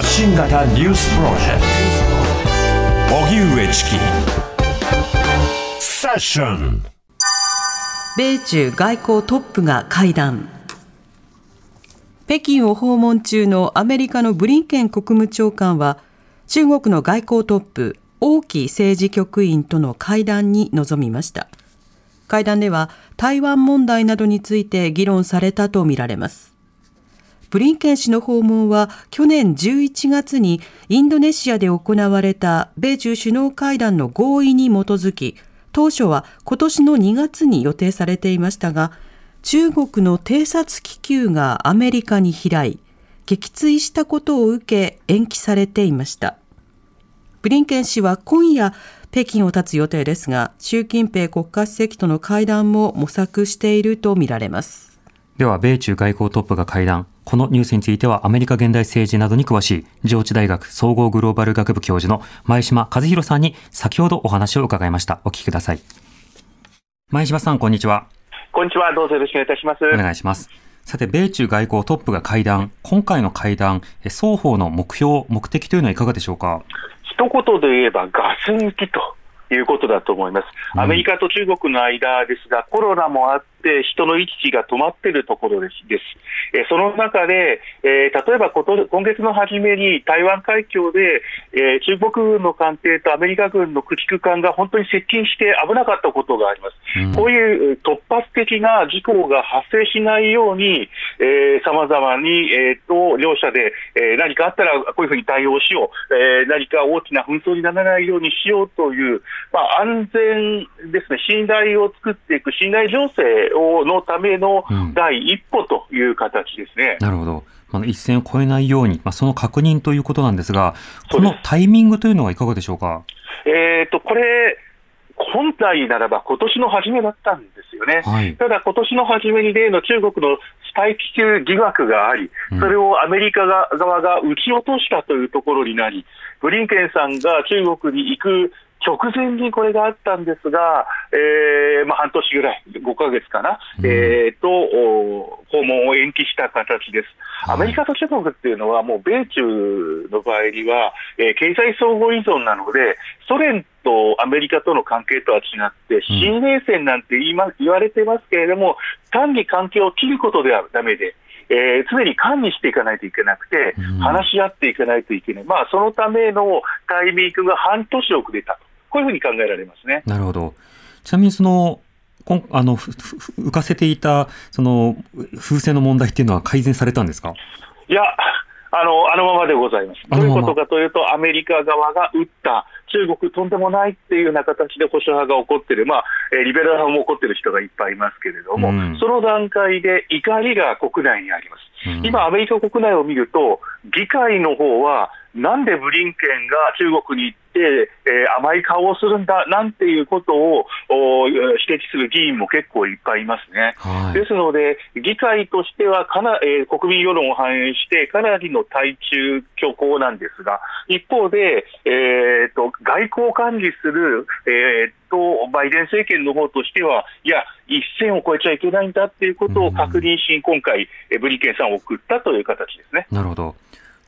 発信型ニュースプロジェクト。荻上チキ。セッション。米中外交トップが会談。北京を訪問中のアメリカのブリンケン国務長官は中国の外交トップ王毅政治局員との会談に臨みました。会談では台湾問題などについて議論されたとみられます。ブリンケン氏の訪問は去年11月にインドネシアで行われた米中首脳会談の合意に基づき当初は今年の2月に予定されていましたが中国の偵察気球がアメリカに飛来撃墜したことを受け延期されていました。ブリンケン氏は今夜北京を立つ予定ですが習近平国家主席との会談も模索しているとみられます。では米中外交トップが会談。このニュースについてはアメリカ現代政治などに詳しい上智大学総合グローバル学部教授の前島和弘さんに先ほどお話を伺いました。お聞きください。前島さんこんにちは。こんにちは。どうぞよろしくお願いいたします。お願いしますさて、米中外交トップが会談、今回の会談、双方の目標、目的というのはいかがでしょうか？一言で言えば、ガス抜きということだと思います。アメリカと中国の間ですが、コロナもあって、人の行き来が止まっているところです。えその中で、えー、例えばこと今月の初めに台湾海峡で、えー、中国軍の艦艇とアメリカ軍の駆逐艦が本当に接近して危なかったことがあります。うん、こういう突発的な事故が発生しないように、さまざまに、えーと、両者で、えー、何かあったらこういうふうに対応しよう、えー、何か大きな紛争にならないようにしようという、まあ、安全ですね、信頼を作っていく、信頼情勢をのための第一歩という形ですね。うん、なるほど。あの一線を越えないように、まあ、その確認ということなんですが、このタイミングというのはいかがでしょうか？えーと、これ本来ならば今年の初めだったんですよね、はい、ただ今年の初めに例の中国のスパイ気球疑惑があり、それをアメリカ側が撃ち落としたというところになり、ブリンケンさんが中国に行く直前にこれがあったんですが、えーまあ、半年ぐらい、5か月かな、うん、えー、と訪問を延期した形です。アメリカと中国っていうのは、もう米中の場合には、えー、経済相互依存なので、ソ連とアメリカとの関係とは違って、新冷戦なんて言い、ま、言われてますけれども、単に関係を切ることではだめで、えー、常に管理していかないといけなくて、話し合っていかないといけない、まあ、そのためのタイミングが半年遅れたと。こういうふうに考えられますね。なるほど。ちなみにそのあの浮かせていたその風船の問題っていうのは改善されたんですか？いやあのあのままでございます。どういうことかというと、アメリカ側が撃った中国とんでもないっていうような形で保守派が起こってる、まあ、リベラル派も起こってる人がいっぱいいますけれども、うん、その段階で怒りが国内にあります。うん、今、アメリカ国内を見ると、議会の方は、なんでブリンケンが中国に行って、えー、甘い顔をするんだなんていうことを指摘する議員も結構いっぱいいますね。はい、ですので、議会としてはかな、えー、国民世論を反映して、かなりの対中強硬なんですが、一方で、えーと、外交を管理する、えーと、バイデン政権の方としては、いや、一線を越えちゃいけないんだっていうことを確認し、今回、ブリンケンさんを送ったという形ですね。なるほど。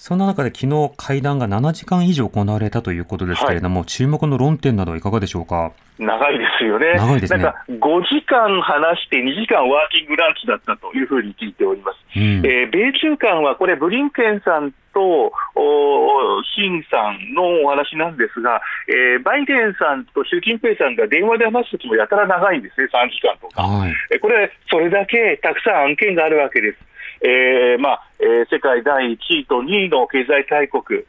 そんな中で昨日会談が7時間以上行われたということですけれども、はい、注目の論点などはいかがでしょうか？長いですよね。長いですね。なんか5時間話して2時間ワーキングランチだったというふうに聞いております。うん、えー、米中間はこれブリンケンさんとシンさんのお話なんですが、えー、バイデンさんと習近平さんが電話で話すときもやたら長いんですね、3時間とか。はい、えこれ、それだけたくさん案件があるわけです。えーまあえー、世界第1位と2位の経済大国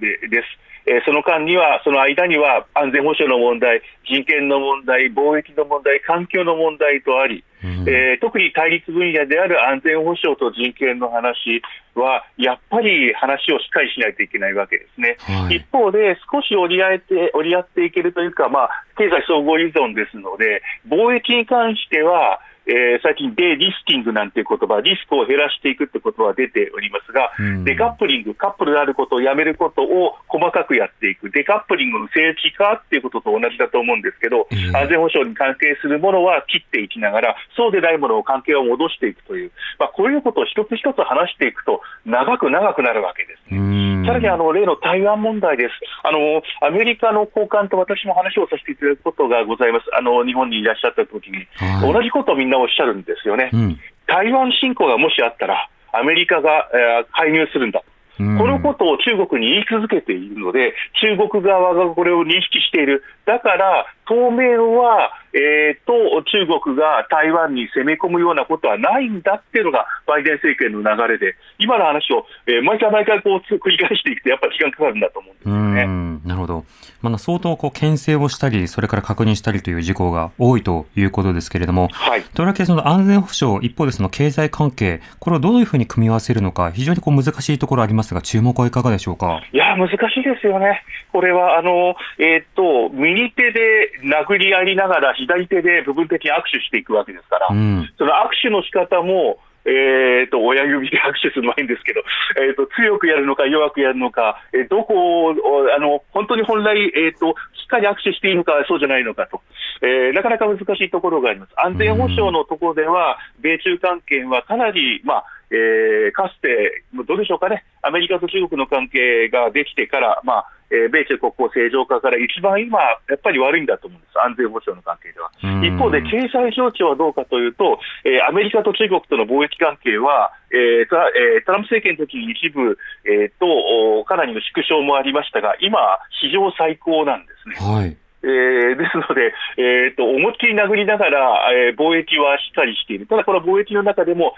でです。えー、その間には、その間には安全保障の問題、人権の問題、貿易の問題、環境の問題とあり、うん、えー、特に対立分野である安全保障と人権の話は、やっぱり話をしっかりしないといけないわけですね。はい、一方で、少し折り合えて折り合っていけるというか、まあ、経済総合依存ですので、貿易に関しては、えー、最近、デリスティングなんていう言葉、リスクを減らしていくってことは出ておりますが、うん、デカップリング、カップルであることをやめることを細かくやっていく、デカップリングの正規化っていうことと同じだと思うんですけど、安全保障に関係するものは切っていきながら、そうでないものを関係を戻していくという、まあ、こういうことを一つ一つ話していくと、長く長くなるわけです、ね。さらにあの例の台湾問題です。あの、アメリカの高官と私も話をさせていただくことがございます、あの日本にいらっしゃった時に、はい、同じことをみんなおっしゃるんですよね、うん、台湾侵攻がもしあったら、アメリカが、えー、介入するんだ。このことを中国に言い続けているので、中国側がこれを認識している、だから当面はえーと、中国が台湾に攻め込むようなことはないんだっていうのがバイデン政権の流れで、今の話を、えー、毎回毎回こう繰り返していくと、やっぱり時間かかるんだと思うんですよね。なるほど、まあ、相当こう牽制をしたり、それから確認したりという事項が多いということですけれども、はい、とりわけその安全保障、一方でその経済関係、これをどういうふうに組み合わせるのか、非常にこう難しいところありますが、注目はいかがでしょうか？いや、難しいですよね。これはあの、えー、っと右手で殴り合いながら、左手で部分的に握手していくわけですから、うん、その握手の仕方も、えーと、親指で握手するのはいいんですけど、えーと、強くやるのか弱くやるのか、えー、どこをあの本当に本来、えーと、しっかり握手していいのか、そうじゃないのかと、えー、なかなか難しいところがあります。安全保障のところでは、米中関係はかなり、まあえー、かつて、どうでしょうかね、アメリカと中国の関係ができてから、まあえー、米中国交正常化から一番今、やっぱり悪いんだと思うんです、安全保障の関係では。一方で、経済状況はどうかというと、えー、アメリカと中国との貿易関係は、えートラえー、トランプ政権の時に一部、えーと、かなりの縮小もありましたが、今、史上最高なんですね。はいえー、ですので、えーと、思いっきり殴りながら、えー、貿易はしっかりしている、ただこの貿易の中でも、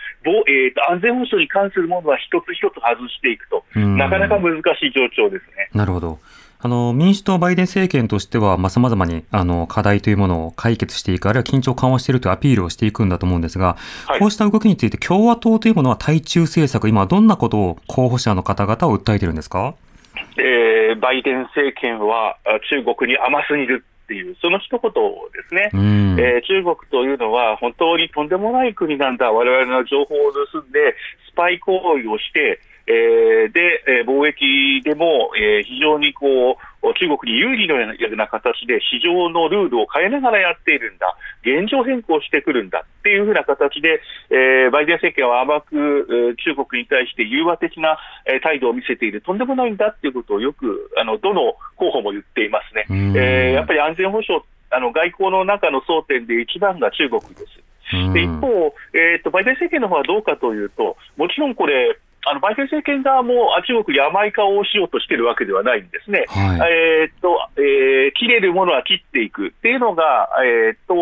えーと、安全保障に関するものは一つ一つ外していくと、なかなか難しい状況ですね。なるほど。あの、民主党バイデン政権としては、まあ、様々に、あの、課題というものを解決していく、あるいは緊張緩和しているというアピールをしていくんだと思うんですが、はい、こうした動きについて共和党というものは対中政策、今どんなことを候補者の方々を訴えているんですか？えー、バイデン政権は中国に甘すぎるっていう、その一言ですね、えー、中国というのは本当にとんでもない国なんだ、われわれの情報を盗んで、スパイ行為をして、えー、で、えー、貿易でも、えー、非常にこう中国に有利のような形で市場のルールを変えながらやっているんだ、現状変更してくるんだっていうふうな形で、えー、バイデン政権は甘く、中国に対して融和的な態度を見せている、とんでもないんだっていうことをよくあのどの候補も言っていますね。えー、やっぱり安全保障あの外交の中の争点で一番が中国です。で一方、えーと、バイデン政権の方はどうかというと、もちろんこれ、あのバイデン政権側も中国に甘い顔をしようとしているわけではないんですね、はい、えー、っとえー、切れるものは切っていくっていうのが、えー、っと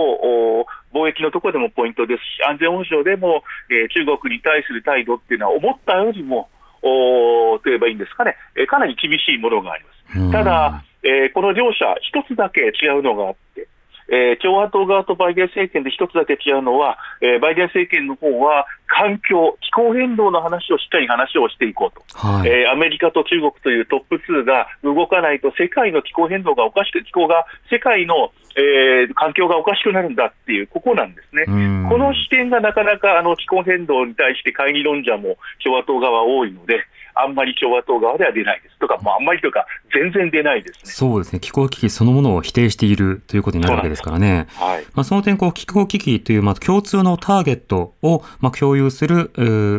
貿易のところでもポイントですし、安全保障でも、えー、中国に対する態度っていうのは、思ったよりも、おといえばいいんですかね、えー、かなり厳しいものがあります。ただ、えー、この両者、一つだけ違うのがあって、えー、共和党側とバイデン政権で一つだけ違うのは、えー、バイデン政権の方は環境、気候変動の話をしっかり話をしていこうと、はい、えー、アメリカと中国というトップ2が動かないと、世界の気候変動がおかしく、気候が、世界の、えー、環境がおかしくなるんだっていう、ここなんですね。この視点がなかなかあの気候変動に対して会議論者も共和党側多いので、あんまり共和党側では出ないですとか、もうあんまりというか、全然出ないですね。そうですね。気候危機そのものを否定しているということになるわけですからね。はい。まあ、その点、こう、気候危機という、まあ、共通のターゲットを、まあ、共有する、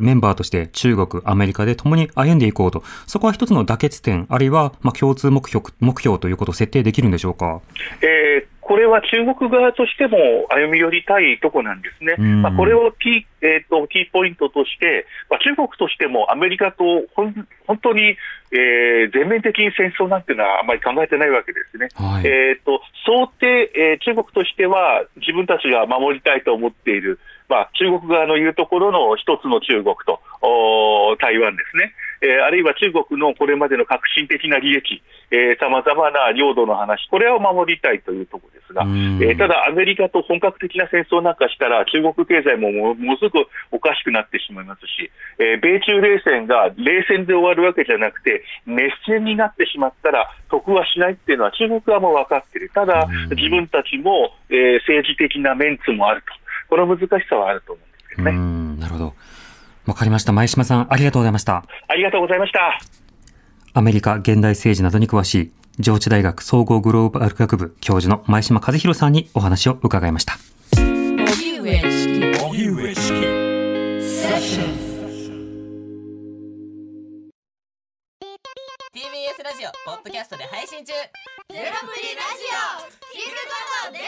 メンバーとして中国、アメリカで共に歩んでいこうと。そこは一つの妥結点、あるいは、まあ、共通目標、目標ということを設定できるんでしょうか？えーこれは中国側としても歩み寄りたいとこなんですね、まあ、これをキー,、えーと、キーポイントとして、まあ、中国としてもアメリカと本当に、えー、全面的に戦争なんていうのはあまり考えてないわけですね。はい、えーと、想定、えー、中国としては自分たちが守りたいと思っている、まあ、中国側の言うところの一つの中国と台湾ですね。えー、あるいは中国のこれまでの革新的な利益、さまざまな領土の話、これを守りたいというところですが、えー、ただ、アメリカと本格的な戦争なんかしたら、中国経済もものすごくおかしくなってしまいますし、えー、米中冷戦が冷戦で終わるわけじゃなくて、熱戦になってしまったら、得はしないっていうのは中国側も分かっている、ただ、自分たちも、えー、政治的なメンツもあると、この難しさはあると思うんですけどね。わかりました。前島さん、ありがとうございました。ありがとうございました。アメリカ現代政治などに詳しい、上智大学総合グローバル学部教授の前島和弘さんにお話を伺いました。ポッドキャストで配信中ゼロプリラジオ聞くことできる